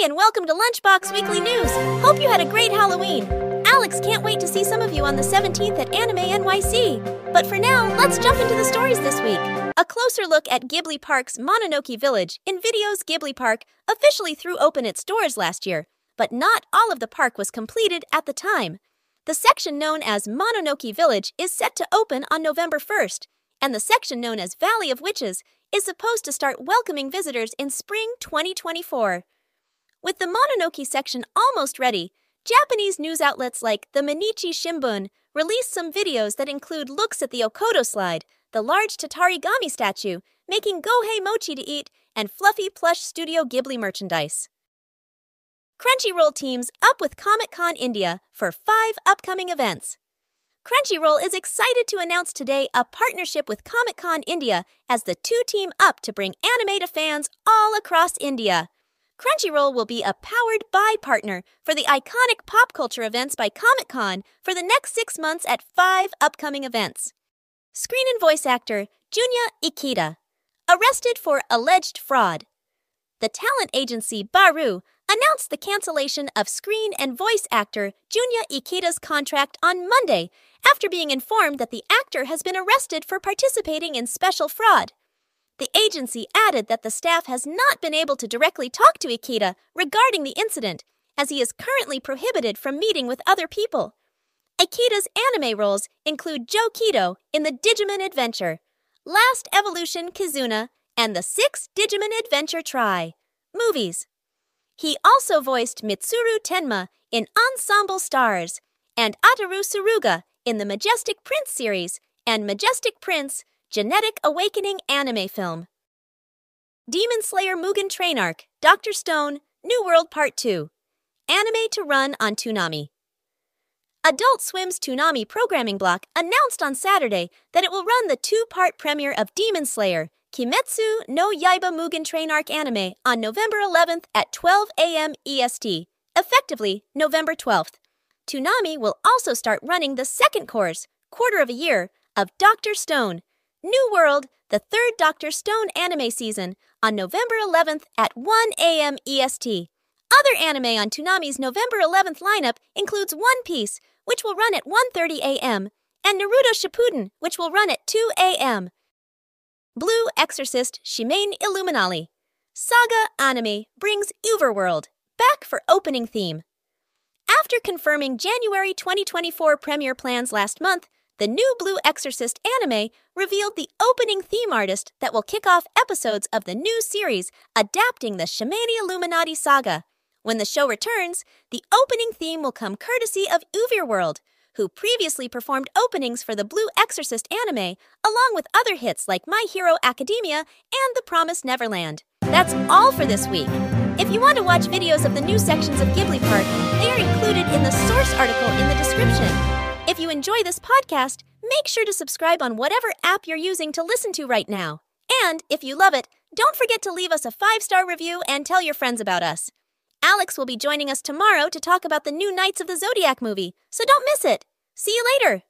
And welcome to Lunchbox Weekly News. Hope you had a great Halloween. Alex can't wait to see some of you on the 17th at Anime NYC. But for now, let's jump into the stories this week. A closer look at Ghibli Park's Mononoke Village in Video's Ghibli Park officially threw open its doors last year, but not all of the park was completed at the time. The section known as Mononoke Village is set to open on November 1st, and the section known as Valley of Witches is supposed to start welcoming visitors in spring 2024. With the Mononoke section almost ready, Japanese news outlets like the Mainichi Shimbun released some videos that include looks at the Okoto slide, the large Tatarigami statue, making gohei mochi to eat, and fluffy plush Studio Ghibli merchandise. Crunchyroll teams up with Comic Con India for five upcoming events. Crunchyroll is excited to announce today a partnership with Comic Con India as the two team up to bring anime to fans all across India. Crunchyroll will be a powered by partner for the iconic pop culture events by Comic Con for the next six months at five upcoming events. Screen and voice actor Junya Ikeda, arrested for alleged fraud. The talent agency Baru announced the cancellation of screen and voice actor Junya Ikeda's contract on Monday after being informed that the actor has been arrested for participating in special fraud. The agency added that the staff has not been able to directly talk to Ikeda regarding the incident, as he is currently prohibited from meeting with other people. Ikeda's anime roles include Joe Kido in the Digimon Adventure, Last Evolution Kizuna, and the Six Digimon Adventure tri movies. He also voiced Mitsuru Tenma in Ensemble Stars and Ataru Tsuruga in the Majestic Prince series and Majestic Prince Genetic Awakening anime film. Demon Slayer Mugen Train Arc, Dr. Stone, New World Part 2. Anime to run on Toonami. Adult Swim's Toonami programming block announced on Saturday that it will run the two part premiere of Demon Slayer, Kimetsu no Yaiba Mugen Train Arc anime on November 11th at 12 a.m. EST, effectively November 12th. Toonami will also start running the second course, quarter of a year, of Dr. Stone, New World, the third Dr. Stone anime season, on November 11th at 1 a.m. EST. Other anime on Toonami's November 11th lineup includes One Piece, which will run at 1:30 a.m., and Naruto Shippuden, which will run at 2 a.m. Blue Exorcist Shimane Illuminati. Saga Anime brings UVERworld back for opening theme. After confirming January 2024 premiere plans last month, the new Blue Exorcist anime revealed the opening theme artist that will kick off episodes of the new series adapting the Shimane Illuminati saga. When the show returns, the opening theme will come courtesy of UVERworld, who previously performed openings for the Blue Exorcist anime, along with other hits like My Hero Academia and The Promised Neverland. That's all for this week. If you want to watch videos of the new sections of Ghibli Park, they are included in the source article in the description. If you enjoy this podcast, make sure to subscribe on whatever app you're using to listen to right now. And if you love it, don't forget to leave us a five star review and tell your friends about us. Alex will be joining us tomorrow to talk about the new Knights of the Zodiac movie, so don't miss it. See you later.